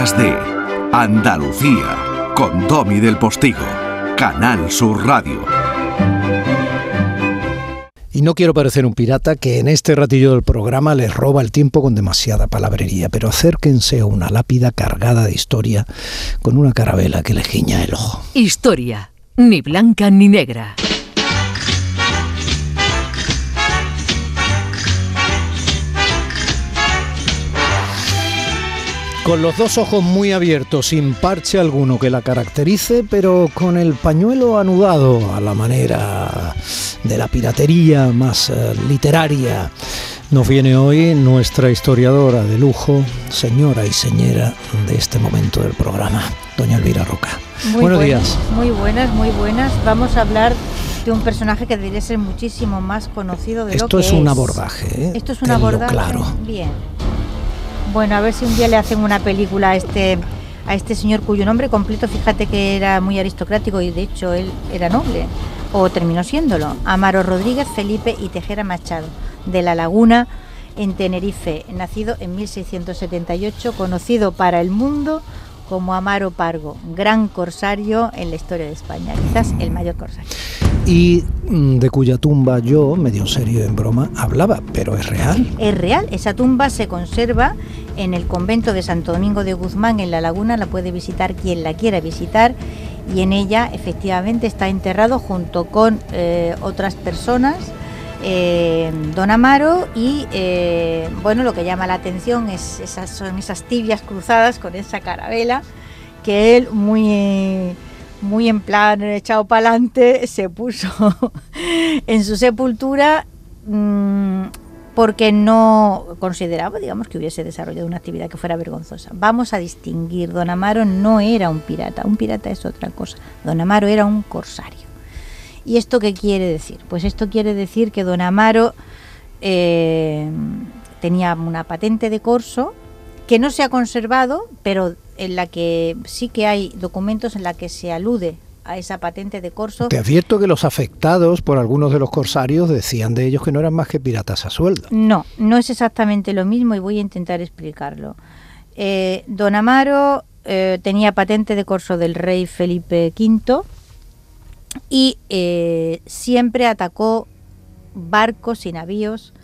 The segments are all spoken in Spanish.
días de Andalucía con Domi del Postigo, Canal Sur Radio. Y no quiero parecer un pirata que en este ratillo del programa les roba el tiempo con demasiada palabrería, pero acérquense a una lápida cargada de historia con una carabela que le giña el ojo. Historia, ni blanca ni negra. Con los dos ojos muy abiertos, sin parche alguno que la caracterice, pero con el pañuelo anudado a la manera de la piratería más eh, literaria. Nos viene hoy nuestra historiadora de lujo, señora y señora de este momento del programa, doña Elvira Roca. Buenos días. Muy buenas, muy buenas. Vamos a hablar de un personaje que debería ser muchísimo más conocido de Esto lo que es. es un abordaje. ¿eh? Esto es un Tenlo abordaje. Claro. Bien. Bueno, a ver si un día le hacen una película a este a este señor cuyo nombre completo, fíjate que era muy aristocrático y de hecho él era noble o terminó siéndolo. Amaro Rodríguez Felipe y Tejera Machado de La Laguna en Tenerife, nacido en 1678, conocido para el mundo como Amaro Pargo, gran corsario en la historia de España, quizás el mayor corsario. Y mm, de cuya tumba yo, medio serio en broma, hablaba, pero es real. Es real, esa tumba se conserva en el convento de Santo Domingo de Guzmán en La Laguna, la puede visitar quien la quiera visitar y en ella efectivamente está enterrado junto con eh, otras personas. eh, Don Amaro y eh, bueno lo que llama la atención es esas son esas tibias cruzadas con esa carabela que él muy muy en plan echado para adelante se puso en su sepultura mm, porque no consideraba, digamos, que hubiese desarrollado una actividad que fuera vergonzosa. Vamos a distinguir, Don Amaro no era un pirata, un pirata es otra cosa. Don Amaro era un corsario. ¿Y esto qué quiere decir? Pues esto quiere decir que Don Amaro eh, tenía una patente de corso que no se ha conservado, pero en la que sí que hay documentos en la que se alude a esa patente de corso. Te advierto que los afectados por algunos de los corsarios decían de ellos que no eran más que piratas a sueldo. No, no es exactamente lo mismo y voy a intentar explicarlo. Eh, Don Amaro eh, tenía patente de corso del rey Felipe V y eh, siempre atacó barcos y navíos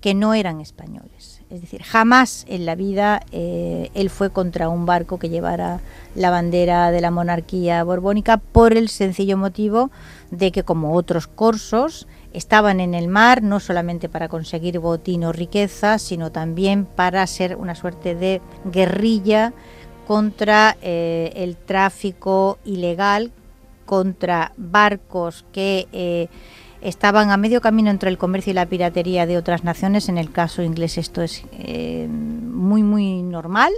que no eran españoles. Es decir, jamás en la vida eh, él fue contra un barco que llevara la bandera de la monarquía borbónica por el sencillo motivo de que como otros corsos estaban en el mar no solamente para conseguir botín o riqueza, sino también para ser una suerte de guerrilla contra eh, el tráfico ilegal, contra barcos que eh, estaban a medio camino entre el comercio y la piratería de otras naciones. En el caso inglés esto es eh, muy, muy normal.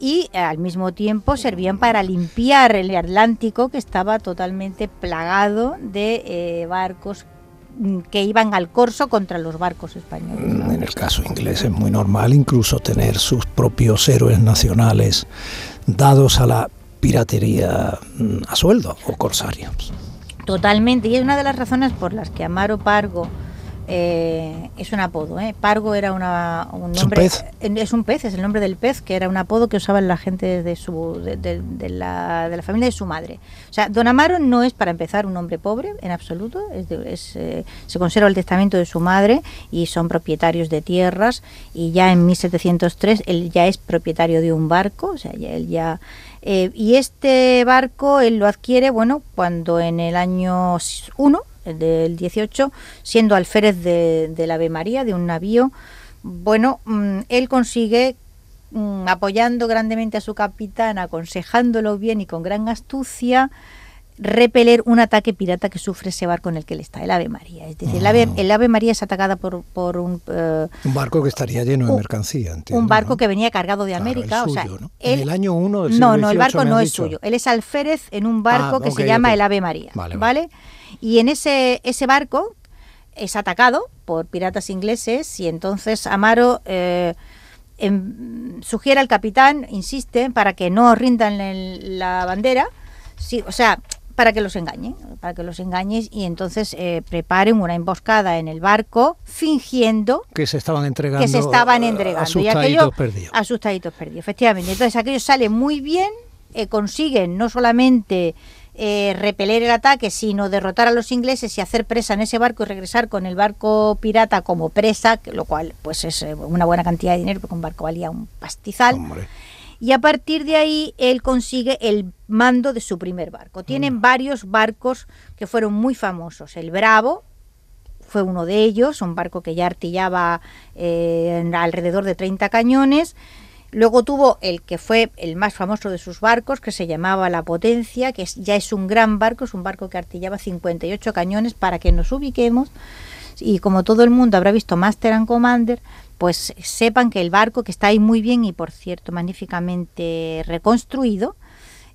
Y al mismo tiempo servían para limpiar el Atlántico que estaba totalmente plagado de eh, barcos mm, que iban al corso contra los barcos españoles. En el caso inglés es muy normal incluso tener sus propios héroes nacionales dados a la piratería mm, a sueldo o corsarios. Totalmente, y es una de las razones por las que Amaro Pargo eh, es un apodo. ¿eh? Pargo era una, un ¿Es un nombre. pez? Es un pez, es el nombre del pez, que era un apodo que usaban la gente de, su, de, de- de la, de la familia de su madre. O sea, Don Amaro no es, para empezar, un hombre pobre en absoluto. Es de- es, eh, se conserva el testamento de su madre y son propietarios de tierras. Y ya en 1703 él ya es propietario de un barco, o sea, ya- él ya. eh, y este barco él lo adquiere, bueno, cuando en el año 1 el del 18, siendo alférez de, del Ave María, de un navío, bueno, mm, él consigue, mm, apoyando grandemente a su capitán, aconsejándolo bien y con gran astucia, repeler un ataque pirata que sufre ese barco en el que él está, el Ave María. Es decir, el, Ave, el Ave María es atacada por, por un... eh, Un barco que estaría lleno de mercancía, entiendo. un barco ¿no? que venía cargado de Claro, América. el o sea, ¿no? él- En el año 1 del No, siglo no, el barco no es dicho. suyo. Él es alférez en un barco Ah, que se llama el Ave María. Vale, Vale, vale. Y en ese, ese barco es atacado por piratas ingleses y entonces Amaro eh, em, sugiere al capitán, insiste, para que no rindan el- la bandera. Sí, o sea, para que los engañen, para que los engañes y entonces eh, preparen una emboscada en el barco fingiendo que se estaban entregando que se estaban entregando asustaditos y aquello, perdidos. asustaditos perdidos, efectivamente. Entonces aquello sale muy bien, eh, consiguen no solamente eh, repeler el ataque, sino derrotar a los ingleses y hacer presa en ese barco y regresar con el barco pirata como presa, lo cual pues es eh, una buena cantidad de dinero porque un barco valía un pastizal. Hombre. Y a partir de ahí él consigue el mando de su primer barco. Tienen varios barcos que fueron muy famosos. El Bravo fue uno de ellos, un barco que ya artillaba eh, alrededor de 30 cañones. Luego tuvo el que fue el más famoso de sus barcos, que se llamaba La Potencia, que es- ya es un gran barco, es un barco que artillaba 58 cañones para que nos ubiquemos. Y como todo el mundo habrá visto Master and Commander, pues sepan que el barco, que está ahí muy bien y por cierto magníficamente reconstruido,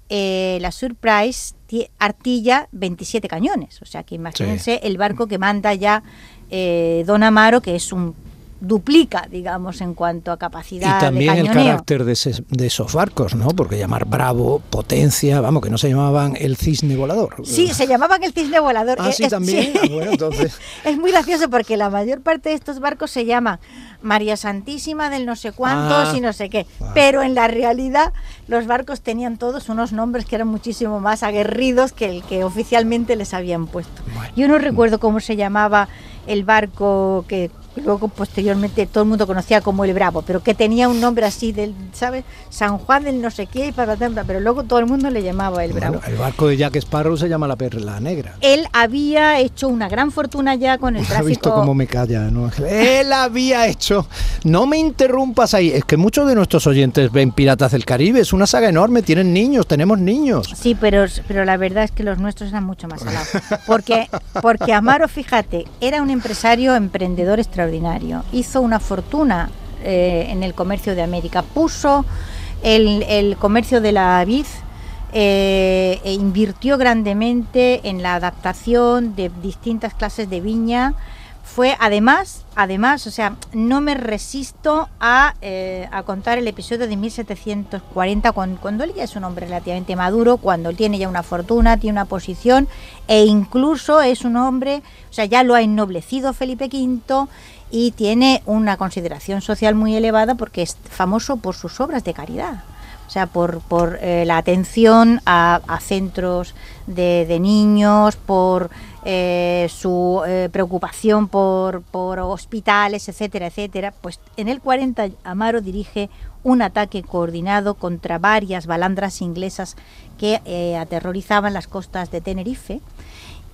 eh, la Surprise ti- artilla 27 cañones. O sea que imagínense el barco que manda ya eh, Don Amaro, que es un duplica, digamos, en cuanto a capacidad Y también de el carácter de, ese- de esos barcos, ¿no? Porque llamar Bravo, Potencia, vamos, que no se llamaban el cisne volador. Sí, se llamaban el cisne volador. Ah, Eh, sí, es- también. Ah, bueno, entonces. Es muy gracioso porque la mayor parte de estos barcos se llaman María Santísima del no sé cuántos Ah. y no sé qué. Ah. Pero en la realidad los barcos tenían todos unos nombres que eran muchísimo más aguerridos que el que oficialmente les habían puesto. Bueno. Yo no recuerdo cómo se llamaba el barco que luego posteriormente todo el mundo conocía como el Bravo, pero que tenía un nombre así del, ¿sabes? San Juan del no sé qué, pero luego todo el mundo le llamaba el Bravo. Bueno, el barco de Jack Sparrow se llama la Perla Negra. Él había hecho una gran fortuna ya con el ¿Has tráfico. visto cómo me calla? ¿no? Él había hecho. No me interrumpas ahí. Es que muchos de nuestros oyentes ven Piratas del Caribe. Es una saga enorme. Tienen niños, tenemos niños. Sí, pero, pero la verdad es que los nuestros eran mucho más salados. Porque, porque Amaro, fíjate, era un empresario emprendedor extraordinario. Hizo una fortuna eh, en el comercio de América. Puso el, comercio de la vid, eh, e invirtió grandemente en la adaptación de distintas clases de viña. Fue además, además, o sea, no me resisto a, eh, contar el episodio de 1740, cuando, cuando él ya es un hombre relativamente maduro, cuando él tiene ya una fortuna, tiene una posición, e incluso es un hombre, o sea, ya lo ha ennoblecido Felipe V y tiene una consideración social muy elevada porque es famoso por sus obras de caridad. O sea, por, por eh, la atención a, a centros de, de niños, por eh, su eh, preocupación por, por hospitales, etcétera, etcétera. Pues en el 40 Amaro dirige un ataque coordinado contra varias balandras inglesas que eh, aterrorizaban las costas de Tenerife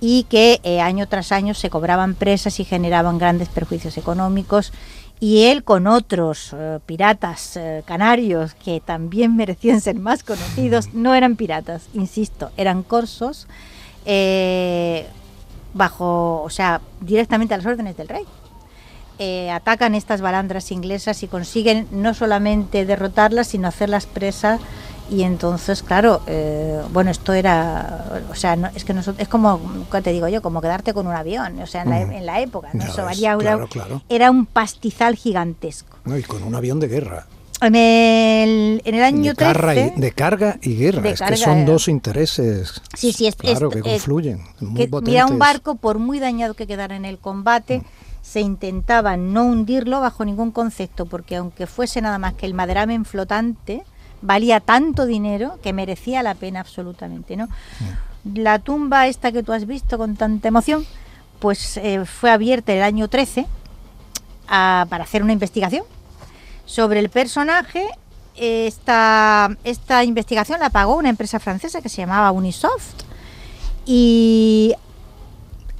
y que eh, año tras año se cobraban presas y generaban grandes perjuicios económicos y él con otros eh, piratas eh, canarios que también merecían ser más conocidos, no eran piratas, insisto, eran corsos bajo, o sea, directamente a las órdenes del rey. Atacan estas balandras inglesas y consiguen no solamente derrotarlas, sino hacerlas presas y entonces claro eh, bueno esto era o sea no, es que nosotros es como ¿qué te digo yo como quedarte con un avión o sea en, la, Ujú. en la época ¿no? Eso ves, claro, claro. era un pastizal gigantesco No, y con un avión de guerra. en el, en el año de, carga 13 y, de carga y guerra. De es carga, que son eh. dos intereses. Sí, sí, es- claro, es- que confluyen. Muy que, mira un barco por muy dañado que quedara en el combate se intentaba no hundirlo bajo ningún concepto porque aunque fuese nada más que el maderamen flotante valía tanto dinero que merecía la pena absolutamente no la tumba esta que tú has visto con tanta emoción pues eh, fue abierta el año 13 a- para hacer una investigación sobre el personaje. Esta, esta investigación la pagó una empresa francesa que se llamaba Unisoft y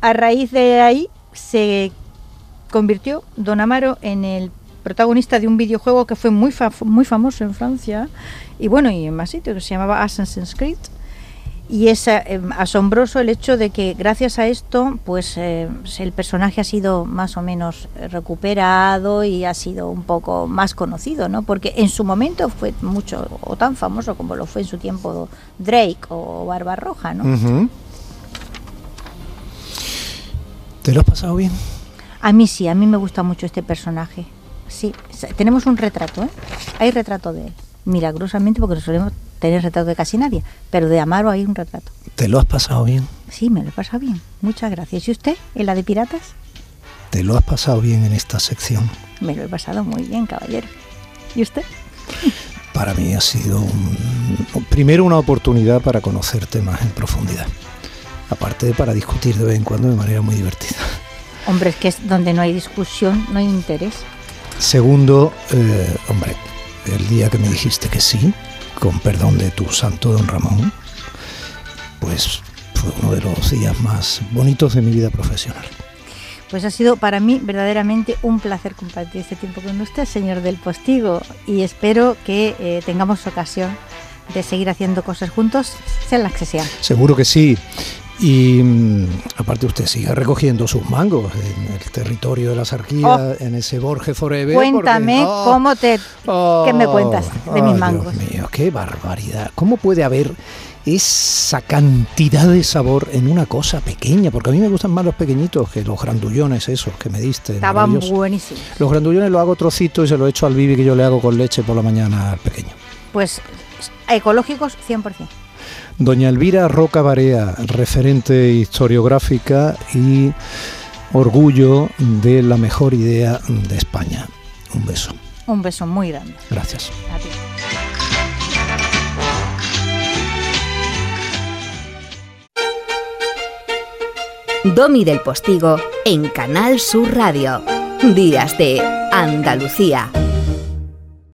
a raíz de ahí se convirtió Don Amaro en el protagonista de un videojuego que fue muy, fa- muy famoso en Francia y bueno, y en más sitios, que se llamaba Assassin's Creed. Y es eh, asombroso el hecho de que gracias a esto, pues eh, el personaje ha sido más o menos eh, recuperado y ha sido un poco más conocido, ¿no? Porque en su momento fue mucho o tan famoso como lo fue en su tiempo Drake o Barbarroja, ¿no? ¿Te lo has pasado bien? A mí sí, a mí me gusta mucho este personaje. Sí, tenemos un retrato, ¿eh? Hay retrato de él, milagrosamente, porque nos solemos tener retrato de casi nadie, pero de Amaro hay un retrato. ¿Te lo has pasado bien? Sí, me lo he pasado bien. Muchas gracias. ¿Y usted, en la de piratas? ¿Te lo has pasado bien en esta sección? Me lo he pasado muy bien, caballero. ¿Y usted? Para mí ha sido un- primero una oportunidad para conocerte más en profundidad. Aparte de para discutir de vez en cuando de manera muy divertida. Hombre, es que es donde no hay discusión, no hay interés. Segundo, eh, hombre, el día que me dijiste que sí, con perdón de tu santo don Ramón, pues fue uno de los días más bonitos de mi vida profesional. Pues ha sido para mí verdaderamente un placer compartir este tiempo con usted, señor del Postigo, y espero que eh, tengamos ocasión de seguir haciendo cosas juntos, sean las que sean. Seguro que sí. Y mm, aparte usted sigue recogiendo sus mangos en el territorio de la Sarquía, Oh. en ese Borges Forever. Cuéntame porque- oh, cómo te... oh, ¿qué me cuentas de mis mangos? Dios mío, qué barbaridad. ¿Cómo puede haber esa cantidad de sabor en una cosa pequeña? Porque a mí me gustan más los pequeñitos que los grandullones esos que me diste. Estaban buenísimos. Los grandullones los hago trocitos y se los echo al bibi que yo le hago con leche por la mañana al pequeño. Pues ecológicos 100%. Doña Elvira Roca Barea, referente historiográfica y orgullo de la mejor idea de España. Un beso. Un beso muy grande. Gracias. A ti. Domi del Postigo en Canal Sur Radio. Días de Andalucía.